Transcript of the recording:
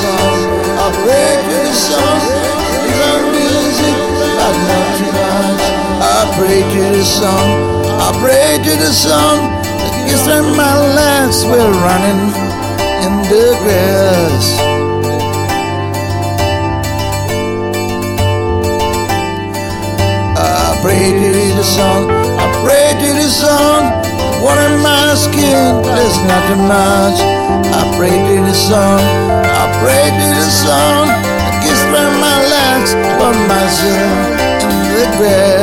songs. I pray to the songs, to the music I love to watch. I pray to the song, I pray to the song. The kiss and my legs were running in the grass. I pray to the song, I pray to the song. What am I? Skin, there's nothing much. I pray to the sun, I pray to the sun. I kiss from my legs, but myself in the grass.